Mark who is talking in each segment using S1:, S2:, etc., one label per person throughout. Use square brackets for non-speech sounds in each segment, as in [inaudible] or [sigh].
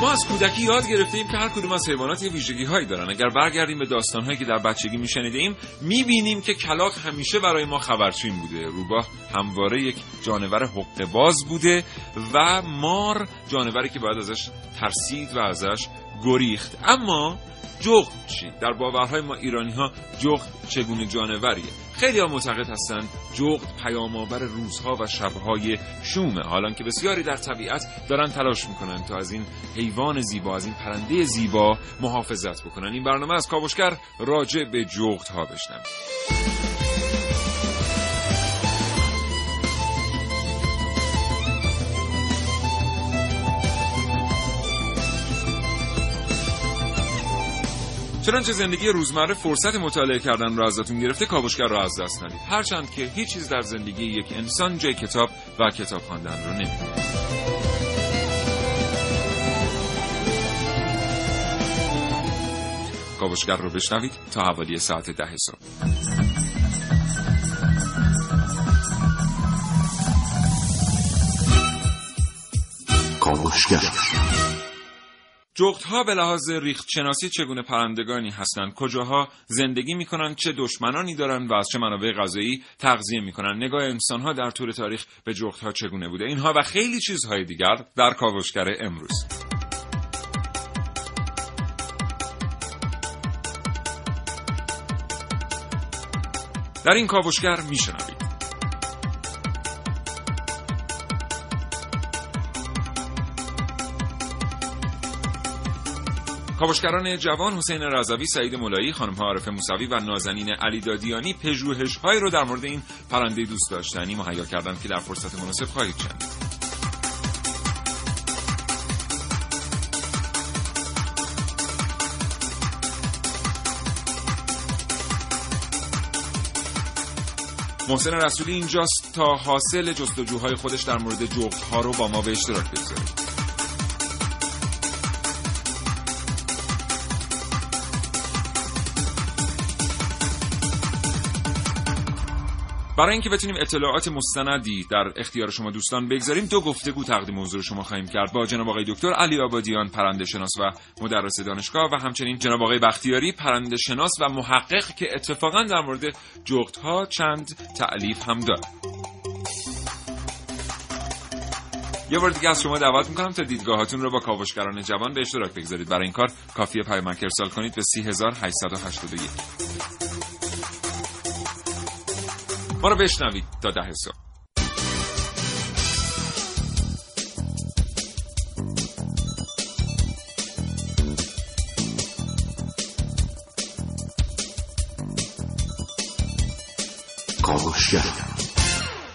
S1: ما از کودکی یاد گرفتیم که هر کدوم از حیوانات یه ویژگی هایی دارن. اگر برگردیم به داستان هایی که در بچگی میشنیدیم می‌بینیم که کلاق همیشه برای ما خبرچین بوده. روباه همواره یک جانور حقه باز بوده و مار جانوری که باید ازش ترسید و ازش گریخت. اما جغد چی؟ در باورهای ما ایرانی ها جغد چگونه جانوریه؟ خیلی ها معتقد هستند جغد پیامآور روزها و شبهای شومه. حالان که بسیاری در طبیعت دارن تلاش می‌کنن تا از این حیوان زیبا از این پرنده زیبا محافظت بکنن. این برنامه از کاوشگر راجع به جغد ها بشنوید چنانچه زندگی روزمره فرصت مطالعه کردن را ازتون گرفته کاوشگر را از دست ندید. هرچند که هیچ چیز در زندگی یک انسان جای کتاب و کتاب خواندن رو نمیده کاوشگر رو بشنوید تا حوالی ساعت ده صبح.
S2: کاوشگر.
S1: جغدها به لحاظ ریخت شناسی چگونه پرندگانی هستند؟ کجاها زندگی می‌کنند چه دشمنانی دارند و از چه منابع غذایی تغذیه می‌کنند نگاه انسانها در طول تاریخ به جغدها چگونه بوده؟ اینها و خیلی چیزهای دیگر در کاوشگر امروز. در این کاوشگر میشنوید. کاوشگران جوان حسین رضوی، سعید مولایی، خانم عارف موسوی و نازنین علی دادیانی پژوهش‌هایی رو در مورد این پرنده دوست داشتنی مهیا کردند که در فرصت مناسب خواهید شنید. محسن رسولی اینجاست تا حاصل جستجوهای خودش در مورد جغدها رو با ما به اشتراک بگذاره. برای اینکه بتونیم اطلاعات مستندی در اختیار شما دوستان بگذاریم دو گفتگو تقدیم حضور شما خواهیم کرد. با جناب آقای دکتر علی آبادیان پرنده شناس و مدرس دانشگاه و همچنین جناب آقای بختیاری پرنده شناس و محقق که اتفاقا در مورد جغدها چند تعلیف هم دارد یه بار دیگه از شما دعوت می‌کنم تا دیدگاهاتون رو با کاوشگران جوان به اشتراک بگذارید. برای این کار کافیه پیامک ارسال کنید به 30881 ما رو بشنوید تا ده صبح.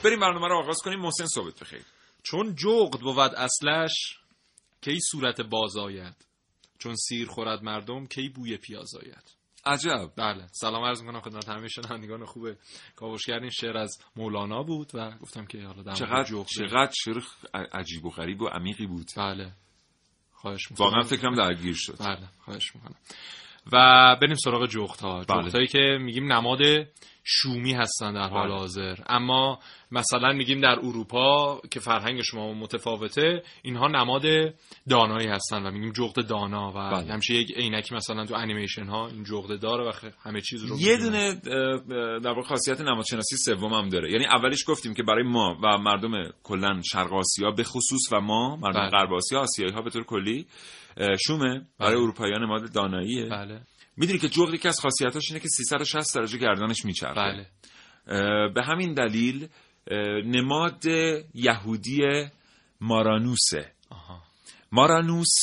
S1: بریم برنامه رو آغاز کنیم محسن صحبت بخیر.
S3: چون جغد بود اصلش کی صورت باز آید؟ چون سیر خورد مردم کی بوی پیاز آید؟
S1: عجب.
S3: بله. سلام عرض می‌کنم خدمت همه شنوندگان خوب کاوشگر این شعر از مولانا بود و گفتم که حالا در
S1: چقدر چقدر شعر عجیب و غریب و عمیقی بود.
S3: بله. خواهش می‌کنم.
S1: واقعا فکرم درگیر شد.
S3: بله. خواهش می‌کنم. و بریم سراغ جغت ها بله. که میگیم نماد شومی هستن در حال بله. حاضر اما مثلا میگیم در اروپا که فرهنگ شما متفاوته اینها نماد دانایی هستن و میگیم جغد دانا و بله. همیشه یک عینکی مثلا تو انیمیشن ها این جغد داره و همه چیز رو
S1: یه دونه در واقع خاصیت نمادشناسی سوم هم داره یعنی اولیش گفتیم که برای ما و مردم کلا شرق آسیا به خصوص و ما مردم بله. غرب آسیا آسیایی ها به طور کلی شومه برای بله. اروپاییان نماد داناییه
S3: بله
S1: می‌دونی که جغد یکی از خاصیتاش اینه که 360 درجه گردنش میچرخه.
S3: بله.
S1: به همین دلیل نماد یهودی مارانوسه. مارانوس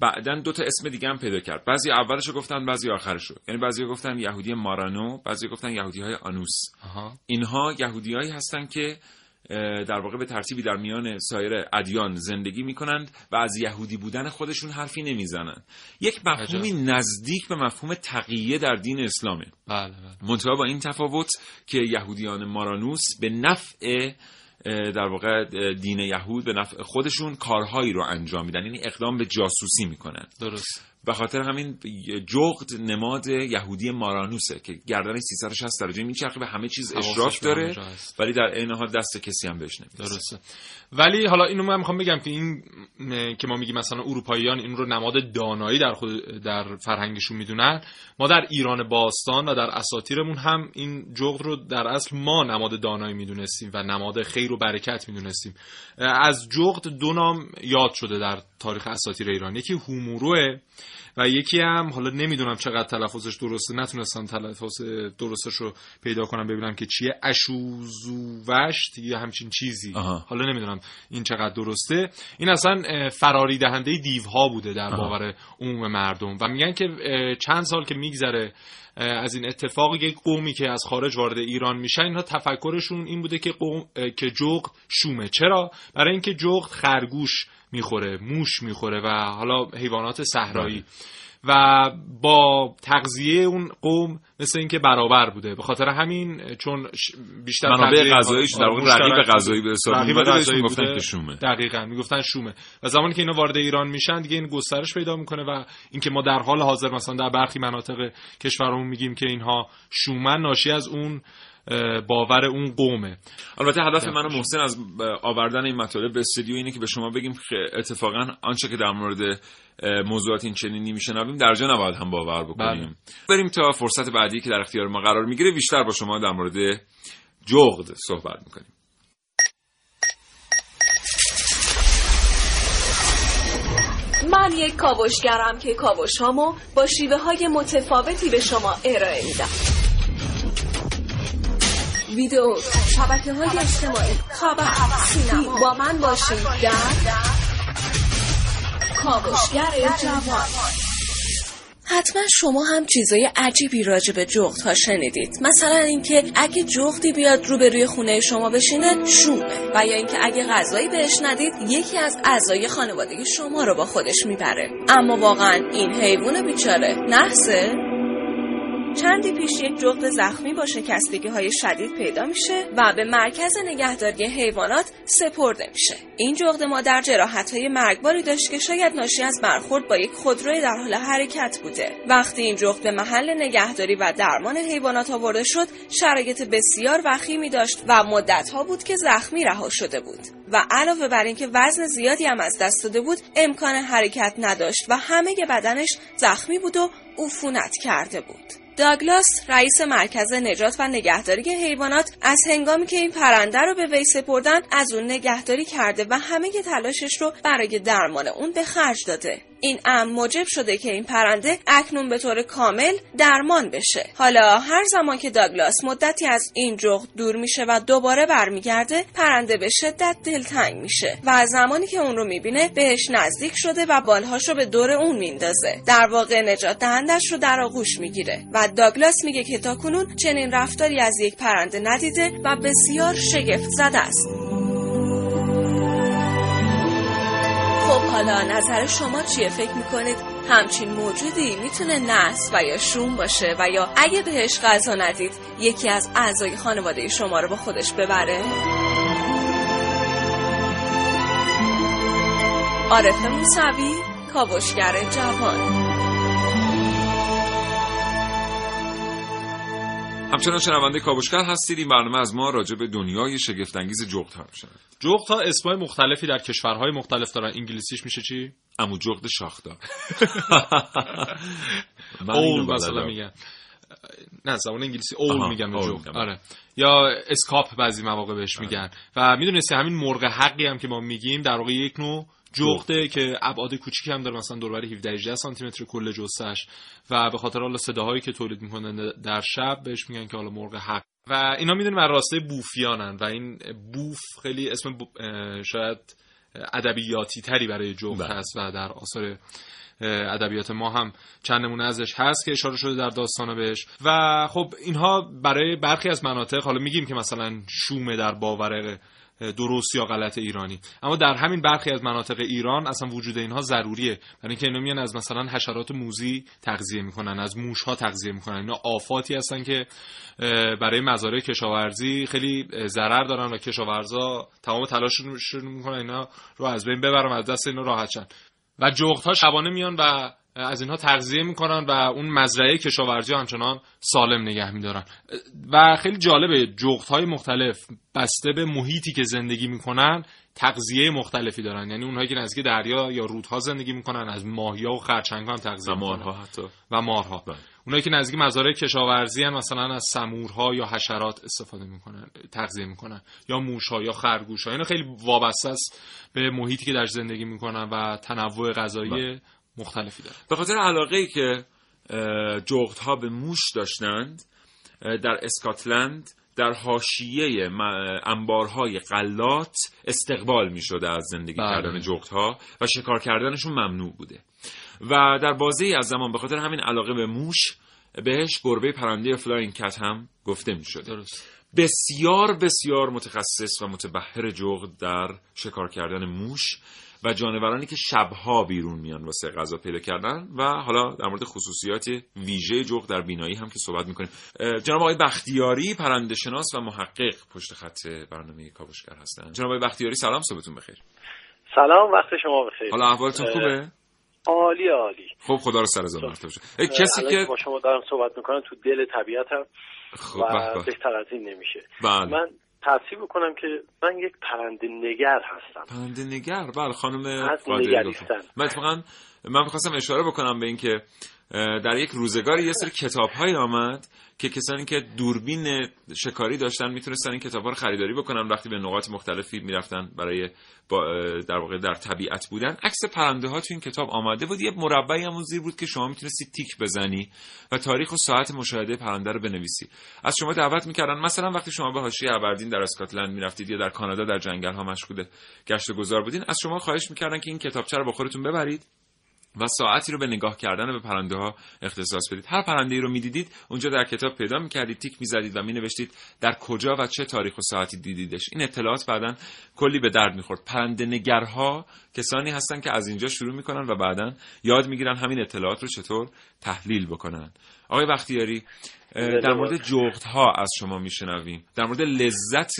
S1: بعدا دو تا اسم دیگه هم پیدا کرد. بعضی اولش گفتن بعضی آخرش یعنی بعضی گفتن یهودی مارانو بعضی گفتن یهودی های آنوس اینها یهودیهایی هستن که در واقع به ترتیبی در میان سایر ادیان زندگی می‌کنند و از یهودی بودن خودشون حرفی نمی‌زنند. یک مفهومی نزدیک به مفهوم تقیه در دین اسلامه.
S3: بله بله.
S1: با این تفاوت که یهودیان مارانوس به نفع در واقع دین یهود به نفع خودشون کارهایی رو انجام میدن. یعنی اقدام به جاسوسی می‌کنن.
S3: درست.
S1: به خاطر همین جغد نماد یهودی مارانوسه که گردنش 360 درجه میچرخه به همه چیز اشراف داره ولی در عین حال دست کسی هم بهش نمی‌رسه.
S3: درسته. ولی حالا اینو من می‌خوام بگم که این که ما میگیم مثلا اروپاییان این رو نماد دانایی در خود در فرهنگشون می‌دونن ما در ایران باستان و در اساطیرمون هم این جغد رو در اصل ما نماد دانایی می‌دونستیم و نماد خیر و برکت می‌دونستیم. از جغد دو نام یاد شده در تاریخ اساطیر ایران. یکی هوموروه و یکی هم حالا نمی‌دونم چقدر تلفظش درسته نتونستم تلفظ درستش رو پیدا کنم ببینم که چیه. اشوزووشت یا همچین چیزی. حالا نمی‌دونم این چقدر درسته. این اصلا فراری دهنده دیوها بوده در باور عموم مردم. و میگن که چند سال که میگذره از این اتفاق یک قومی که از خارج وارد ایران میشن اینها تفکرشون این بوده که قوم که جغد شومه. چرا؟ برای اینکه جغد خرگوش می‌خوره موش می‌خوره و حالا حیوانات صحرایی. و با تغذیه اون قوم مثل اینکه برابر بوده. به خاطر همین چون بیشتر
S1: منابع غذاییش در واقع رقیب غذایی به حساب می‌گفتن که شومه.
S3: دقیقاً می‌گفتن شومه. و زمانی که اینا وارد ایران میشن دیگه این گسترش پیدا می‌کنه و اینکه ما در حال حاضر مثلا در برخی مناطق کشورمون میگیم که اینها شومن ناشی از اون باور اون قومه.
S1: البته هدف من محسن از آوردن این مطالب به استودیو اینه که به شما بگیم اتفاقا آنچه که در مورد موضوعات این چنینی میشنویم در جا نباید هم باور بکنیم. بله. بریم تا فرصت بعدی که در اختیار ما قرار می‌گیره بیشتر با شما در مورد جغد صحبت می‌کنیم.
S2: من یک کاوشگرم که کاوش هامو با شیوه های متفاوتی به شما ارائه میدم. ویدیو شبکه های اجتماعی. خبر سینما. با من باشید در کاوشگر جوان. حتما شما هم چیزای عجیبی راجع به جغت ها شنیدید. مثلا اینکه اگه جغتی بیاد روبروی خونه شما بشینه شومه. و یا اینکه اگه غذایی بهش ندید یکی از اعضای خانواده شما رو با خودش می‌بره. اما واقعا این حیوان بیچاره. نحسه؟ چندی پیش یک جغد زخمی با شکستگی های شدید پیدا میشه و به مرکز نگهداری حیوانات سپرده میشه. این جغد مادر جراحت های مرگباری داشت که شاید ناشی از برخورد با یک خودروی در حال حرکت بوده. وقتی این جغد به محل نگهداری و درمان حیوانات آورده شد شرایط بسیار وخیمی داشت و مدت ها بود که زخمی رها شده بود. و علاوه بر اینکه وزن زیادی هم از دست داده بود امکان حرکت نداشت و همه بدنش زخمی بود و عفونت کرده بود. داگلاس رئیس مرکز نجات و نگهداری حیوانات از هنگامی که این پرنده رو به وی سپردن از اون نگهداری کرده و همه تلاشش رو برای درمان اون به خرج داده. این امر موجب شده که این پرنده اکنون به طور کامل درمان بشه. حالا هر زمان که داگلاس مدتی از این جغد دور میشه و دوباره برمیگرده پرنده به شدت دلتنگ میشه و زمانی که اون رو می‌بینه بهش نزدیک شده و بالهاش رو به دور اون میندازه. در واقع نجات دهندش رو در آغوش می‌گیره و داگلاس میگه که تاکنون چنین رفتاری از یک پرنده ندیده و بسیار شگفت زده است. حالا نظر شما چیه؟ فکر می‌کنید همچین موجودی می‌تونه نس و یا شوم باشه و یا اگه بهش غذا ندید یکی از اعضای خانواده شما رو با خودش ببره؟ عارف موسوی کاوشگر جوان
S1: همچنان شنونده کاوشگر هستید. این برنامه از ما راجع به دنیای شگفتانگیز جغد ها
S3: جغد ها اسمای مختلفی در کشورهای مختلف دارن. انگلیسیش میشه چی؟
S1: امو جغد شاخدار [laughs]
S3: اول مثلا میگن. نه زبان انگلیسی اول میگن به جغد. آره. یا اسکاپ بعضی مواقع بهش آره. میگن. و می‌دونستی همین مرغ حقی هم که ما میگیم در واقع یک نوع جغده که ابعاد کوچیکی هم داره مثلا دوربر 17 18 سانتی متر کل جثهش و به خاطر حالا صداهایی که تولید می‌کنن در شب بهش میگن که حالا مرغ حق. و اینا می‌دونیم از راسته بوفیانن و این بوف خیلی اسم شاید ادبیاتی تری برای جغد بله. هست و در آثار ادبیات ما هم چند نمونه ازش هست که اشاره شده در داستان بهش. و خب اینها برای برخی از مناطق حالا میگیم که مثلا شومه در باور درست یا غلط ایرانی. اما در همین برخی از مناطق ایران اصلا وجود اینها ضروریه. برای اینکه اینا میان از مثلا حشرات موزی تغذیه می‌کنن از موش ها تغذیه می‌کنن. اینا آفاتی هستن که برای مزارع کشاورزی خیلی ضرر دارن و کشاورزا تمام تلاششون می‌کنن اینا رو از بین ببرن از دست اینا راحت شن. و جغت ها شبانه میان و از اینها تغذیه می‌کنن و اون مزرعه کشاورزی همچنان سالم نگه میدارن. و خیلی جالبه جغت های مختلف بسته به محیطی که زندگی می‌کنن تغذیه مختلفی دارن. یعنی اونهایی که نزدیک دریا یا رودها زندگی می‌کنن از ماهیا و خرچنگ هم تغذیه و
S1: مارها حتی.
S3: و مارها. بله. اونایی که نزدیک مزارع کشاورزی هم مثلا از سمورها یا حشرات استفاده می‌کنن تغذیه می‌کنن. یا موشها یا خرگوشها. اینا خیلی وابسته است به محیطی که در زندگی می‌کنن و تنوع غذایی بله. مختلفی داره.
S1: به خاطر علاقه ای که جغت ها به موش داشتند در اسکاتلند در حاشیه انبارهای غلات استقبال می شده از زندگی بله. کردن جغت ها و شکار کردنشون ممنوع بوده. و در بازه از زمان به خاطر همین علاقه به موش بهش گربه پرنده فلاین کت هم گفته می شده بسیار بسیار متخصص و متبهر جغد در شکار کردن موش و جانورانی که شبها بیرون میان واسه غذا پیدا کردن و حالا در مورد خصوصیات ویژه جغ در بینایی هم که صحبت می‌کنیم. جناب آقای بختیاری پرنده شناس و محقق پشت خط برنامه کاوشگر هستن. جناب آقای بختیاری سلام صبحتون بخیر.
S4: سلام وقت شما بخیر.
S1: حالا احوالتون خوبه؟
S4: عالی عالی.
S1: خب خدا رو سر زمان کسی که
S4: با شما دارم صحبت می‌کنم تو دل طبیعتم خب و بهتر از این نمیشه. بله. من توصیف بکنم که من یک پرنده نگر هستم.
S1: پرنده نگر؟ بله خانم
S4: از نگریستن.
S1: من اتفاقا من می‌خواستم اشاره بکنم به اینکه در یک روزگاری یه سری کتاب های آمد که کسانی که دوربین شکاری داشتن می‌تونستن این کتاب ها رو خریداری بکنن. وقتی به نقاط مختلفی می‌رفتن برای در واقع در طبیعت بودن. عکس پرنده ها تو این کتاب آمده بود. یه مربعی همون زیر بود که شما می‌تونستی تیک بزنی و تاریخ و ساعت مشاهده پرنده رو بنویسی. از شما دعوت می‌کردن. مثلا وقتی شما به حاشیه ابردین در اسکاتلند می‌رفتید یا در کانادا در جنگل ها مشغول گشت و گذار بودین از شما خواهش می‌کردن که این کتابچه رو با خودتون ببرید. و ساعتی رو به نگاه کردن به پرنده ها اختصاص بدید. هر پرنده ای رو می‌دیدید اونجا در کتاب پیدا می‌کردید تیک می‌زدید و مینوشتید در کجا و چه تاریخ و ساعتی دیدیدش. این اطلاعات بعدا کلی به درد می‌خورد. پرنده نگرها کسانی هستن که از اینجا شروع می‌کنن و بعدا یاد می‌گیرن همین اطلاعات رو چطور تحلیل بکنن. آقای بختیاری در مورد جغت ها از شما میشنویم. در مورد لذت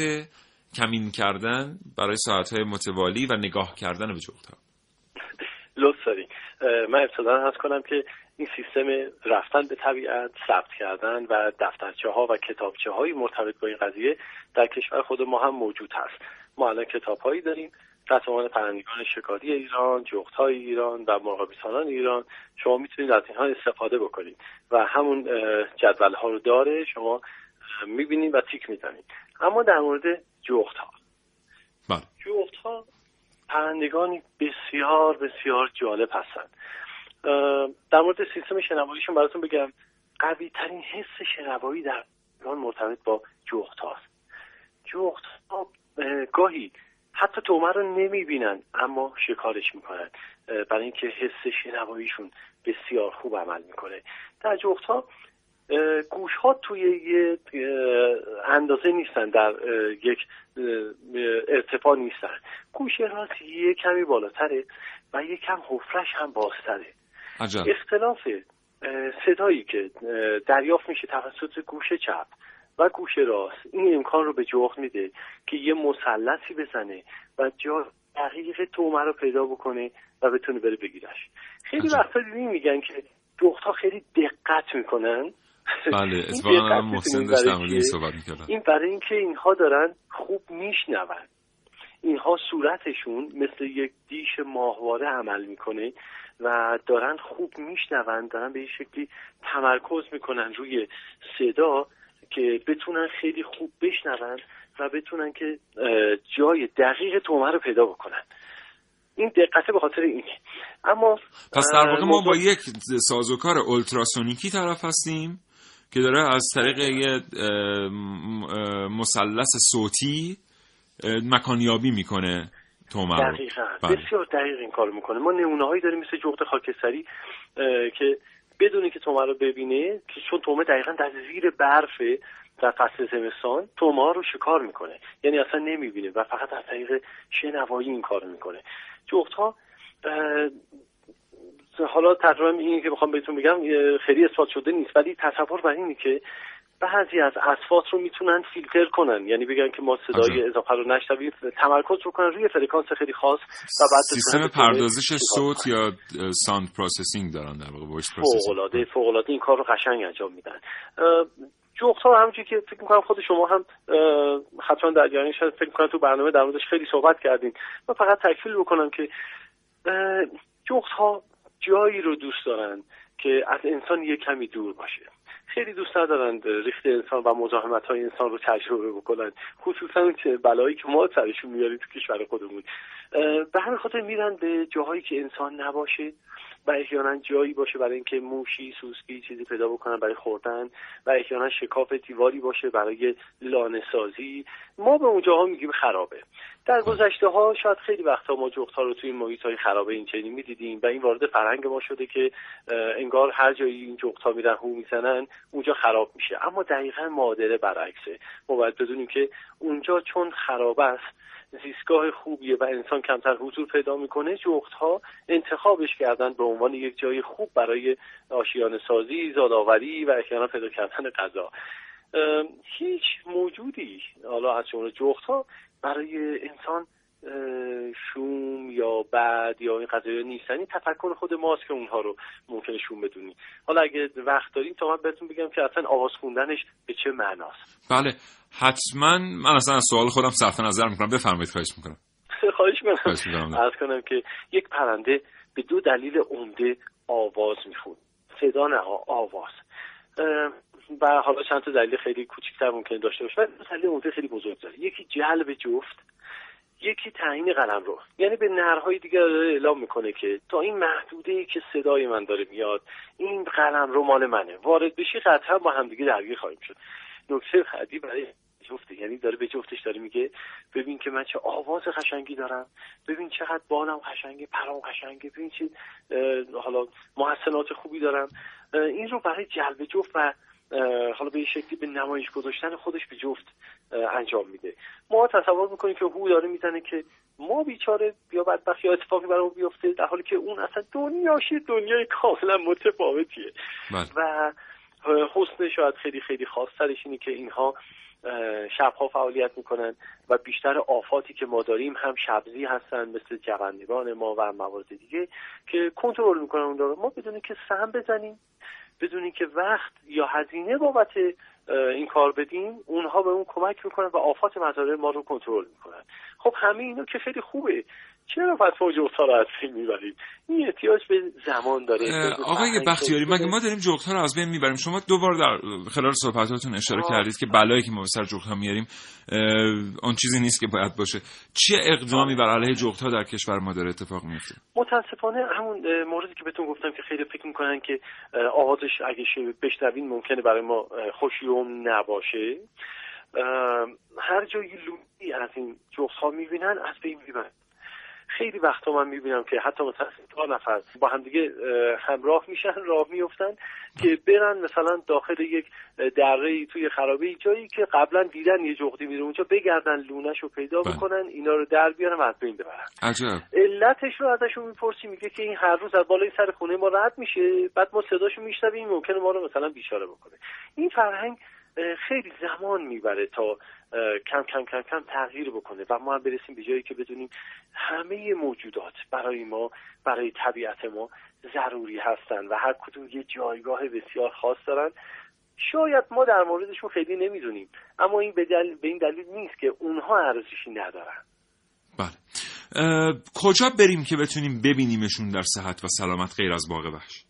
S1: کمین کردن برای ساعت های متوالی و نگاه کردن به جغت ها
S4: لطف من ابتدا هست کنم که این سیستم رفتن به طبیعت ثبت کردن و دفترچه ها و کتابچه های مرتبط با این قضیه در کشور خود ما هم موجود هست. ما الان کتاب هایی داریم. قطعان پرندگان شکاری ایران جغت های ایران و مرغابیسانان ایران. شما می‌تونید از اینها استفاده بکنید و همون جدول ها رو داره. شما می‌بینید و تیک می‌زنید. اما در مورد جغت ها
S1: بله.
S4: جغت ها پرندگانی بسیار بسیار جالب هستند. در مورد سیستم شنواییشون براتون بگم. قوی ترین حس شنوایی در ایران مرتبط با جغت هاست جغت ها گاهی حتی تومه رو نمی‌بینن اما شکارش می‌کنن. برای اینکه حس شنواییشون بسیار خوب عمل می‌کنه. در جغت ها گوش ها توی یه اندازه نیستن در یک ارتفاع نیستن. گوش راست یه کمی بالاتره و یه کم حفرش هم بازتره. اختلاف صدایی که دریافت میشه توسط گوش چپ و گوش راست این امکان رو به جغ میده که یه مسلسی بزنه و جا دقیق تومه رو پیدا بکنه و بتونه بره بگیرش. خیلی وقتا دیدیم میگن که ها خیلی دقت می‌کنن.
S1: بله اتفاقا محسن داشت این صحبت
S4: این برای اینکه اینها دارن خوب میشنون. اینها صورتشون مثل یک دیش ماهواره عمل می‌کنه و دارن خوب میشنون دارن به این شکلی تمرکز می‌کنن روی صدا که بتونن خیلی خوب بشنون و بتونن که جای دقیق تومه رو پیدا بکنن. این دقته به خاطر اینه. اما
S1: پس در واقع ما با یک سازوکار اولتراسونیکی طرف هستیم. که داره از طریق یه مثلث صوتی مکانیابی می‌کنه
S4: دقیقا. بله. بسیار دقیق این کار می‌کنه. ما نمونه هایی داریم مثل جغد خاکستری که بدونی که تومه رو ببینه که چون تومه دقیقا در زیر برفه در فصل زمستان تومه ها رو شکار می‌کنه. یعنی اصلا نمی‌بینه و فقط از طریق شنوایی این کار می‌کنه. جغت ها حالا تقریبا این که بخوام بهتون بگم خیلی اثبات شده نیست ولی تصور بر اینه که بعضی از اصفات رو می‌تونن فیلتر کنن. یعنی بگن که ما صدای اضافه رو نشنویم تمرکز رو کنن روی فرکانس خیلی خاص و بعد
S1: سیستم پردازش صوت یا sound processing دارن در واقع وایس
S4: فوق این کار رو قشنگ انجام میدن. جغدها همونجوری که فکر می‌کنم خود شما هم حتما در جریانشید فکر می‌کنم تو برنامه در موردش خیلی صحبت کردیم و فقط تکمیل بکنم که جغدها جایی رو دوست دارن که از انسان یه کمی دور باشه. خیلی دوست ندارند ریخت انسان و مزاحمت های انسان رو تجربه بکنن. خصوصا که بلایی که ما سرشون میاریم تو کشور خودمون. به همین خاطر میرن به جاهایی که انسان نباشه. و احیانا جایی باشه برای اینکه موشی سوسکی چیزی پیدا بکنن برای خوردن و احیانا شکاف دیواری باشه برای لانه سازی ما به اونجاها میگیم خرابه. در گذشته ها شاید خیلی وقتا ما جغت ها رو توی محیط های خرابه این چنین می‌دیدیم و این وارد فرهنگ ما شده که انگار هر جایی این جغت ها میرن هو می‌زنن اونجا خراب میشه. اما دقیقا معادله برعکسه. ما باید بدونیم که اونجا چون خراب است زیستگاه خوبیه و انسان کمتر حضور پیدا می‌کنه جغت انتخابش کردن به عنوان یک جای خوب برای آشیان سازی زادآوری و احیانا پیدا کردن غذا. هیچ موجودی حالا از جمله جغت برای انسان شوم یا بعد یا این قضایی نیستنی تفکر خود ماست که اونها رو ممکنه شوم بدونی. حالا اگه وقت داریم تا من بهتون بگم که اصلا آواز خوندنش به چه معناست.
S1: بله حتما من اصلا از سوال خودم صرف نظر می‌کنم. بفرمایید خواهش می‌کنم.
S4: خواهش می‌کنم. از کنم که یک پرنده به دو دلیل عمده آواز می‌خوند. صدا نه آواز. و حالا چند تا دلیل خیلی کوچیک‌تر ممکن داشته باشه. ولی دلیل عمده خیلی بزرگ داره یکی جلب جفت. یکی تعیین قلم رو. یعنی به نرهای دیگر اعلام می‌کنه که تا این محدوده ای که صدای من داره میاد این قلم رو مال منه. وارد بشی قطعا با همدیگه درگیر خواهیم شد. نکته بعدی برای جفته یعنی داره به جفتش داره میگه ببین که من چه آواز قشنگی دارم. ببین چقدر بالم قشنگه پرام قشنگه. ببین چه حالا محسنات خوبی دارم. این رو برای جلب جفت و حالا به این شکلی به نمایش گذاشتن خودش به جفت انجام میده. ما تصور می‌کنیم که هو داره می‌زنه که ما بیچاره بیا بدبخت یا اتفاقی برامون بیفته در حالی که اون اصلا دنیاشی دنیای کاملا متفاوتیه. بله. و حسن شاید خیلی خیلی خاصترش اینه که اینها شبها فعالیت می‌کنن و بیشتر آفاتی که ما داریم هم شبزی هستن مثل جوندگان ما و موارد دیگه که کنترل می‌کنن اون رو ما بدونیم که سهم بزنیم بدونیم که وقت یا هزینه بابت این کار بدیم اونها به اون کمک می‌کنن و آفات مزارع ما رو کنترل می‌کنن. خب همه اینو که خیلی خوبه. چرا پس ما جغت رو از بین می‌بریم؟ این احتیاج به زمان داره.
S1: آقای بختیاری مگه ما داریم جغت رو از بین می‌بریم؟ شما دو بار در خلال صحبتاتون اشاره آه. کردید که بلایی که ما به سر جغت ها میاریم اون چیزی نیست که باید باشه. چه اقدامی بر علیه جغت ها در کشور ما داره اتفاق میفته
S4: متاسفانه همون موردی که بهتون گفتم که خیلی فکر می‌کنن که آوازش اگه بشنوین ممکنه برای ما خوشیوم نباشه. هر جایی لومی از این جغت ها می‌بینن از بین می‌برن. خیلی وقتا من می‌بینم که حتی مثلا دو نفر با همدیگه همراه میشن راه میفتن که برن مثلا داخل یک دره توی خرابه جایی که قبلا دیدن یه جغدی میره اونجا بگردن لونش رو پیدا بله. بکنن اینا رو در بیارن و از بین ببرن
S1: عجب.
S4: علتش رو ازشون می‌پرسی میگه که این هر روز از بالای سر خونه ما رد میشه بعد ما صداشو میشنویم ممکنه ما رو مثلا بیچاره بکنه این فرهنگ خیلی زمان می‌بره تا کم کم کم کم تغییر بکنه و ما هم برسیم به جایی که بدونیم همه موجودات برای ما برای طبیعت ما ضروری هستن و هر کدوم یه جایگاه بسیار خاص دارن. شاید ما در موردشون خیلی نمی‌دونیم اما این به, به این دلیل نیست که اونها ارزشی ندارن.
S1: بله. کجا بریم که بتونیم ببینیمشون در صحت و سلامت غیر از باغ وحش؟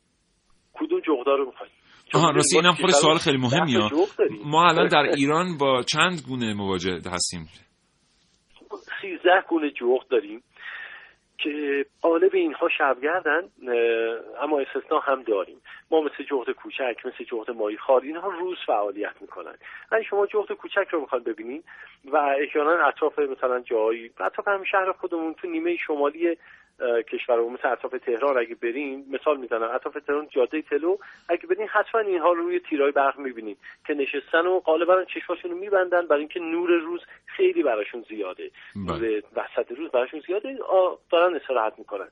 S4: کدوم جغدار رو
S1: آها راستی اینم خود سوال خیلی مهمی ها ما الان در ایران با چند گونه مواجه هستیم؟
S4: سیزده گونه جغد داریم که قالب اینها شبگردن اما استثنا هم داریم. ما مثل جغد کوچک مثل جغد ماهی خار اینها روز فعالیت می‌کنن. اگه شما جغد کوچک رو می‌خواد ببینین و احیانا اطراف مثلا جایی اطراف همین شهر خودمون تو نیمه شمالی کشور مثل اطراف تهران اگه بریم مثال می‌زنم اطراف تهران جاده تلو اگه برین حتما اینها روی تیرای برق می‌بینید که نشستن و غالبا چشماشون رو میبندن برای اینکه نور روز خیلی براشون زیاده. بله. نور وسط روز براشون زیاده دارن استراحت می‌کنن.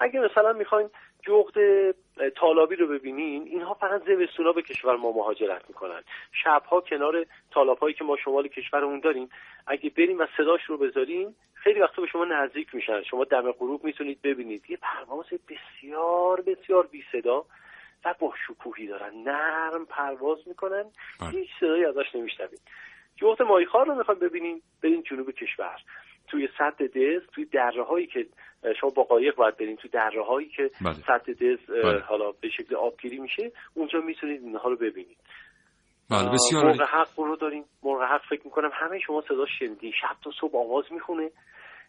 S4: اگه مثلا می‌خواین جغد طالابی رو ببینین اینها فقط زمستونا به کشور ما مهاجرت می‌کنن. شبها کنار طالابهایی که ما شمال کشورمون داریم. اگه بریم و صداش رو بذاریم خیلی وقتا به شما نزدیک میشن. شما دم غروب می‌تونید ببینید. یه پرواز بسیار بسیار بی صدا و با شکوهی دارن. نرم پرواز می‌کنن. بله. هیچ صدایی ازش نمیشنوید. جغت ماهیخوار رو می‌خوایم ببینیم. برین جنوب کشور. توی سد دز توی دره هایی که شما با قایق باید برین توی دره هایی که بله. سد دز بله. حالا به شکل آبگیری میشه اونجا می‌تونید اینها رو ببینید.
S1: بله بسیار
S4: مرغ حق رو داریم مرغ حق فکر می‌کنم همه شما صدا شنیدین. شب تا صبح آواز می‌خونه.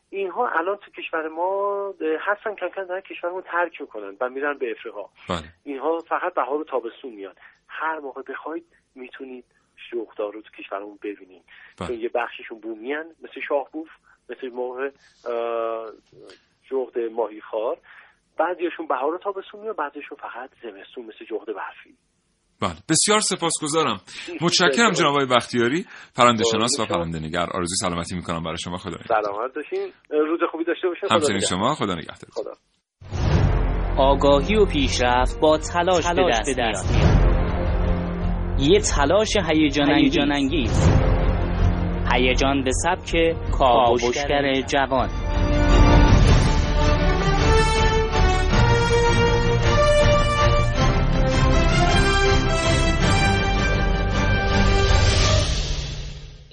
S4: اینها الان تو کشور ما هستن کم کم دارن کشورمون ترک می‌کنن و میرن به افریقا.
S1: بله.
S4: اینها فقط بهار و تابستون میاد هر موقع بخواید می‌تونید شوخدار رو تو کشورمون ببینید بله. یه بخششون بومیان مثل شاهبوف مثل موقع جغد ماهی خار بعضیشون بهار و تابستون میاد بعضیشون فقط زمستون مثل جغد برفی.
S1: بله. بسیار سپاسگزارم. متشکرم جناب آقای بختیاری. پرنده شناس و پرنده نگر آرزوی سلامتی می‌کنم برای شما. خدا
S4: سلامت باشین. روز خوبی داشته باشین.
S1: همچنین شما. خدا نگهدار.
S4: خدا.
S5: آگاهی و پیشرفت با تلاش, تلاش به دست میاد. یه تلاش هیجان انگیز هیجان به سبک کاوشگر جوان.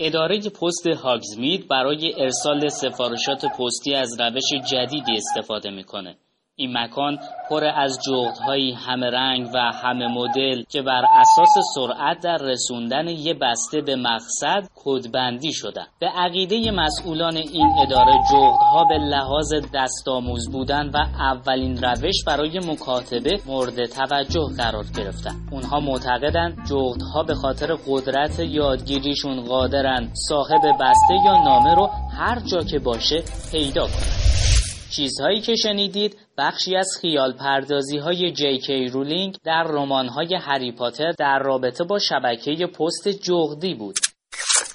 S5: اداره پست هاگزمید برای ارسال سفارشات پستی از روش جدیدی استفاده می‌کنه. این مکان پر از جغدهایی همه رنگ و همه مدل که بر اساس سرعت در رسوندن یه بسته به مقصد کدبندی شدن. به عقیده مسئولان این اداره جغدها به لحاظ دستآموز بودن و اولین روش برای مکاتبه مورد توجه قرار گرفتن. اونها معتقدند جغدها به خاطر قدرت یادگیریشون قادرن صاحب بسته یا نامه رو هر جا که باشه پیدا کنند چیزهایی که شنیدید بخشی از خیال پردازی های جی کی رولینگ در رمان های هری پاتر در رابطه با شبکه پست جغدی بود.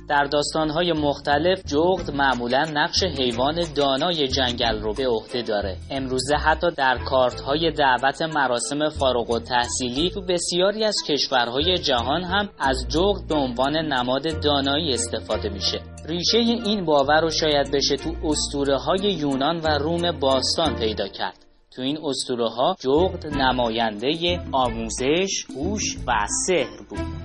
S5: در داستانهای مختلف جغد معمولا نقش حیوان دانای جنگل رو به عهده داره. امروزه حتی در کارت های دعوت مراسم فارغ و تحصیلی تو بسیاری از کشورهای جهان هم از جغد به عنوان نماد دانایی استفاده میشه. ریشه این باور رو شاید بشه تو اسطوره های یونان و روم باستان پیدا کرد. تو این اسطوره ها جغد نماینده آموزش، هوش و سحر بود.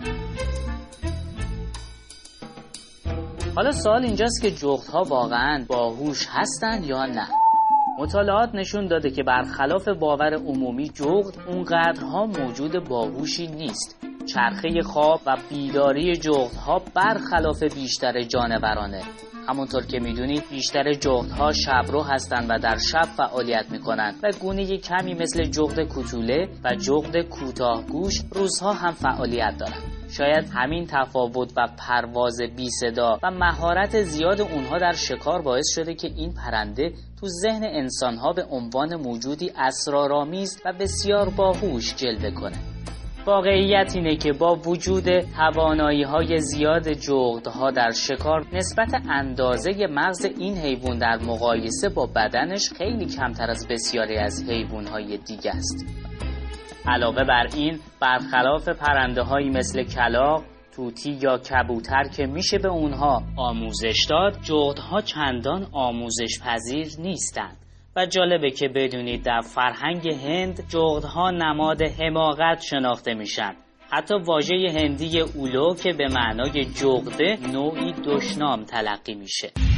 S5: حالا سوال اینجاست که جغدها واقعا باهوش هستند یا نه؟ مطالعات نشون داده که برخلاف باور عمومی جغد اونقدرها موجود باهوشی نیست. چرخه خواب و بیداری جغدها برخلاف بیشتر جانورانه. همونطور که می‌دونید بیشتر جغدها شبرو هستند و در شب فعالیت می‌کنند و گونه کمی مثل جغد کوتوله و جغد کوتاهگوش روزها هم فعالیت دارند شاید همین تفاوت و پرواز بی صدا و مهارت زیاد اونها در شکار باعث شده که این پرنده تو ذهن انسانها به عنوان موجودی اسرارآمیز و بسیار باهوش جلوه کنه. واقعیت اینه که با وجود توانایی های زیاد جغدها در شکار نسبت اندازه مغز این حیوان در مقایسه با بدنش خیلی کمتر از بسیاری از حیوان های دیگه است. علاوه بر این برخلاف پرنده هایی مثل کلاق توتی یا کبوتر که میشه به اونها آموزش داد جغدها چندان آموزش پذیر نیستند. و جالبه که بدونید در فرهنگ هند جغدها نماد حماقت شناخته میشن. حتی واژه هندی اولو که به معنای جغده نوعی دشنام تلقی میشه.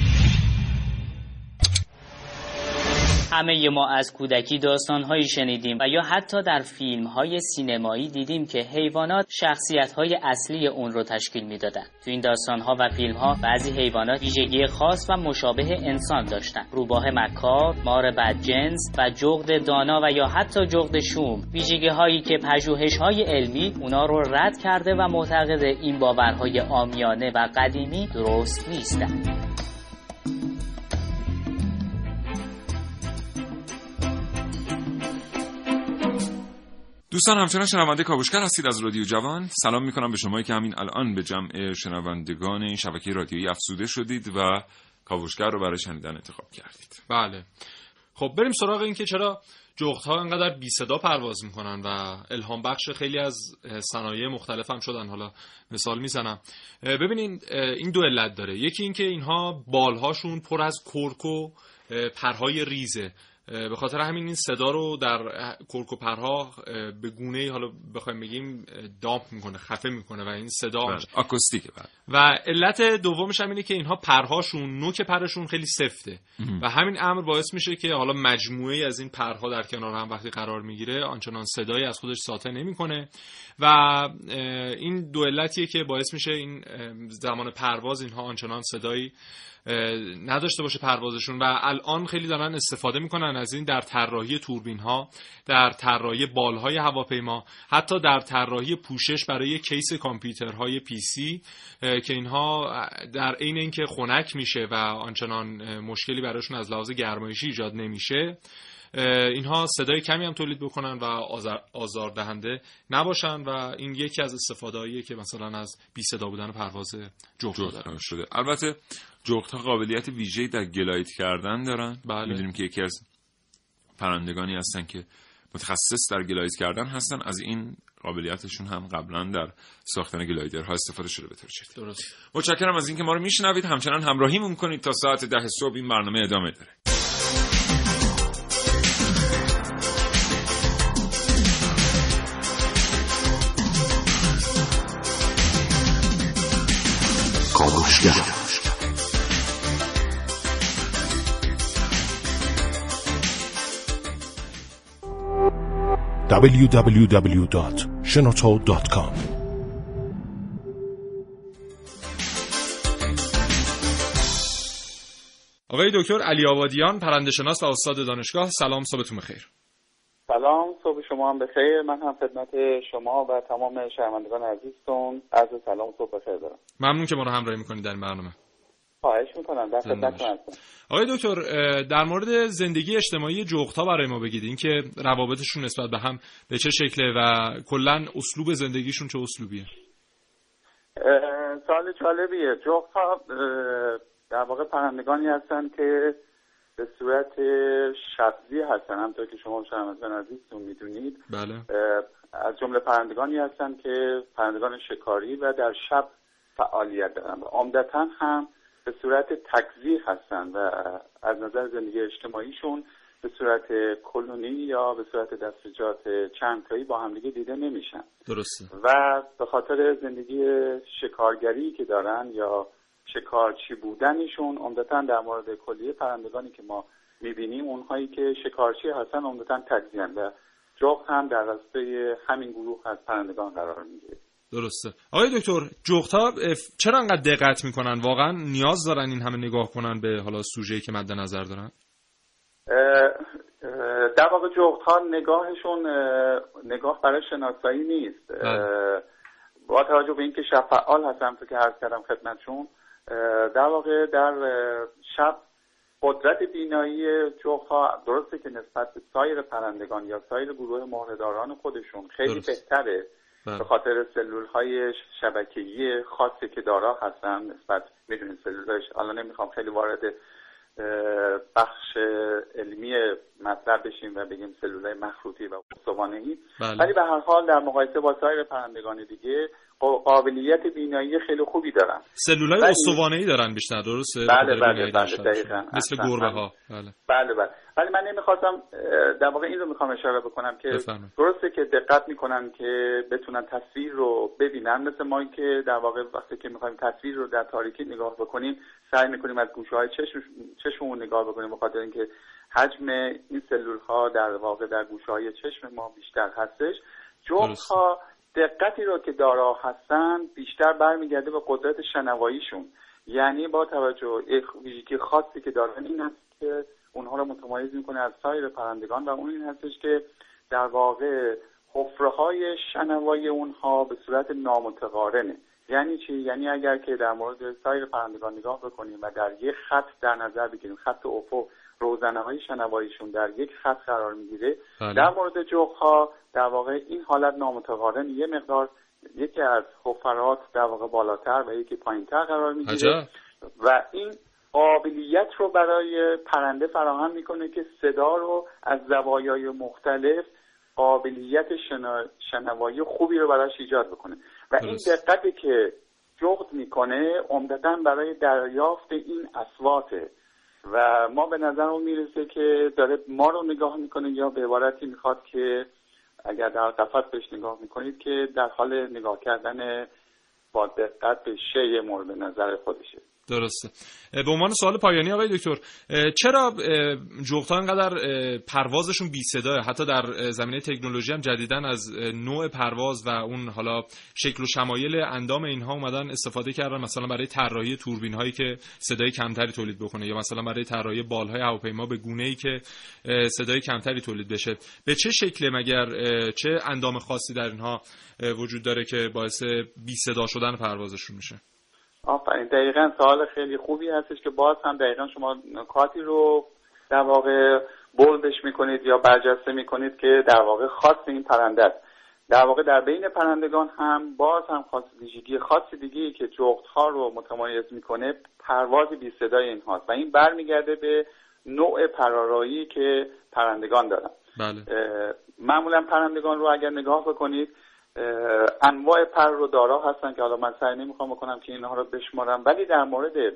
S5: همه ما از کودکی داستانهایی شنیدیم و یا حتی در فیلم های سینمایی دیدیم که حیوانات شخصیت های اصلی اون رو تشکیل می‌دادند. تو این داستان ها و فیلم ها بعضی حیوانات ویژگی خاص و مشابه انسان داشتند. روباه مکار، مار بدجنس و جغد دانا و یا حتی جغد شوم ویژگی هایی که پژوهش های علمی اونا رو رد کرده و معتقد این باورهای آمیانه و قدیمی درست نیستند.
S1: دوستان همچنان شنونده کاوشگر هستید از رادیو جوان. سلام می‌کنم به شمایی که همین الان به جمع شنوندگان این شبکه رادیویی افزوده شدید و کاوشگر رو برای شنیدن انتخاب کردید.
S3: بله. خب بریم سراغ این که چرا جغت ها انقدر بی صدا پرواز می‌کنن و الهام بخش خیلی از صنایع مختلف هم شدن. حالا مثال می‌زنم. ببینین این دو علت داره. یکی اینکه اینها بالهاشون پر از کرک و پرهای ریزه. به خاطر همین این صدا رو در کرکوپرها به گونه حالا بخوایم بگیم دامپ می‌کنه خفه می‌کنه و این صدا
S1: بله، آکوستیکه بله.
S3: و علت دومش هم اینه که اینها پرهاشون نوک پرشون خیلی سفته. و همین امر باعث میشه که حالا مجموعه از این پرها در کنار هم وقتی قرار می‌گیره آنچنان صدایی از خودش ساطع نمی‌کنه. و این دو علتیه که باعث میشه این زمان پرواز اینها آنچنان صدایی نداشته باشه پروازشون. و الان خیلی دارن استفاده می‌کنن از این در طراحی توربین ها در طراحی بالهای هواپیما حتی در طراحی پوشش برای کیس کامپیوترهای پی سی که اینها در عین اینکه خنک میشه و آنچنان مشکلی براشون از لحاظ گرمایشی ایجاد نمیشه. اینها صدای کمی هم تولید بکنن و آزار, دهنده نباشن و این یکی از استفاده که مثلا از بی صدا بودن پرواز جغد
S1: شده. البته جغدها قابلیت ویژه‌ای در glide کردن دارن.
S3: بله.
S1: می‌دونیم که یکی از پرندگانی هستن که متخصص در glide کردن هستن. از این قابلیتشون هم قبلا در ساختن گلایدرها استفاده شده به طور
S3: درست.
S1: متشکرم از اینکه ما رو میشنوید. همچنان همراهیمون کنید تا ساعت ده صبح این برنامه ادامه داره.
S6: www.shenoto.com
S3: آقای دکتر علی آبادیان پرنده شناس و استاد دانشگاه سلام صبحتون بخیر.
S7: سلام صبح شما هم بخیر. من هم خدمت شما و تمام شنوندگان عزیزتون. عرض سلام صبح بخیر دارم
S3: ممنون که ما رو همراهی می‌کنید در این برنامه.
S7: خواهش می‌کنم. در خدمت
S3: آقای دکتر در مورد زندگی اجتماعی جغتا برای ما بگید. اینکه روابطشون نسبت به هم به چه شکله و کلا اسلوب زندگیشون چه اسلوبیه؟
S7: سال جالبیه. جغتا در واقع پرندگانی هستن که به صورت شبزی هستن. همطور که شما شنوندگان عزیزتون می‌دونید
S3: بله.
S7: از جمله پرندگانی هستن که پرندگان شکاری و در شب فعالیت دارن و عمدتا هم به صورت تکزی هستن و از نظر زندگی اجتماعیشون به صورت کلونی یا به صورت دستجات چند تایی با همدیگه دیده نمیشن.
S3: درسته.
S7: و به خاطر زندگی شکارگری که دارن یا شکارچی بودنشون. عمدتا در مورد کلیه پرندگانی که ما می‌بینیم اونهایی که شکارچی هستن عمدتا تکزیان و جغ هم در راسته همین گروه از پرندگان قرار می‌گیره.
S3: درسته. آقای دکتر ها چرا انقدر دقت می‌کنن؟ واقعا نیاز دارن این همه نگاه کنن به حالا سوژه‌ای که مد نظر دارن؟
S7: در واقع ها نگاهشون نگاه برای شناسایی نیست. بله. با توجه به اینکه شب فعال هستم تو که عرض کردم خدمتشون در واقع در شب قدرت بینایی ها درسته که نسبت به سایر پرندگان یا سایر گروه مهرهداران خودشون خیلی بهتره بله. به خاطر سلول های شبکه‌ای خاصی که دارا هستن نسبت می‌دونید سلولش الان نمی‌خوام خیلی وارد بخش علمی مطلب بشیم و بگیم سلول های مخروطی و استوانه ای
S3: بله.
S7: ولی به هر حال در مقایسه با سایر پرندگان دیگه قابلیت بینایی خیلی خوبی دارن.
S3: سلولای استوانه ای دارن بیشتر درسته؟
S7: بله بله بله دقیقاً.
S3: مثل گربه ها
S7: بله. بله بله. ولی من نمی‌خواستم در واقع این رو می‌خوام اشاره بکنم که درسته که دقت می‌کنن که بتونن تصویر رو ببینن. مثل ما که در واقع وقتی که می‌خوایم تصویر رو در تاریکی نگاه بکنیم سعی می‌کنیم از گوشه های چشم چشممون نگاه بکنیم بخاطر اینکه حجم این سلول ها در واقع در گوشه های چشم ما بیشتر هستش. جغ ها دقتی رو که دارا هستن بیشتر برمیگرده به قدرت شنواییشون. یعنی با توجه ویژگی خاصی که دارن این هست که اونها رو متمایز می‌کنه از سایر پرندگان و اون این هستش که در واقع حفره های شنوایی اونها به صورت نامتقارنه. یعنی چی؟ یعنی اگر که در مورد سایر پرندگان نگاه بکنیم و در یک خط در نظر بگیریم خط افق روزنه های شنواییشون در یک خط قرار می‌گیره. بله. در مورد جغ ها در واقع این حالت نامتقارن. یه مقدار یکی از حفرات در واقع بالاتر و یکی پایینتر قرار می‌گیره. و این قابلیت رو برای پرنده فراهم می‌کنه که صدا رو از زوایای مختلف قابلیت شنوایی خوبی رو براش ایجاد بکنه. و این دقتی که جغد می‌کنه عمدتا برای دریافت این اسواته و ما به نظر اون می‌رسه که داره ما رو نگاه می‌کنه یا به عبارتی می‌خواد که اگر در قفت بهش نگاه می‌کنید که در حال نگاه کردن با دقت به شی مورد نظر خودشه.
S3: درسته. به عنوان سوال پایانی آقای دکتر چرا جغتا انقدر پروازشون بی صداه حتی در زمینه تکنولوژی هم جدیدن از نوع پرواز و اون حالا شکل و شمایل اندام اینها اومدن استفاده کردن مثلا برای طراحی توربین هایی که صدای کمتری تولید بکنه یا مثلا برای طراحی بالهای هواپیما به گونه ای که صدای کمتری تولید بشه. به چه شکل مگر چه اندام خاصی در اینها وجود داره که باعث بی صدا شدن پروازشون میشه؟
S7: آفرین. دقیقا سوال خیلی خوبی هستش که باز هم دقیقا شما نکاتی رو در واقع بولدش می‌کنید یا برجسته می‌کنید که در واقع خاص این پرنده است. در واقع در بین پرندگان هم باز هم خاص ویژگی خاص دیگه که جغت ها رو متمایز می‌کنه پرواز بی صدای اینهاست و این برمیگرده به نوع پرارایی که پرندگان دارن.
S3: بله.
S7: معمولا پرندگان رو اگر نگاه بکنید انواع پر رو دارا هستن که حالا من سعی نمی‌خوام بکنم که اینها رو بشمارم ولی در مورد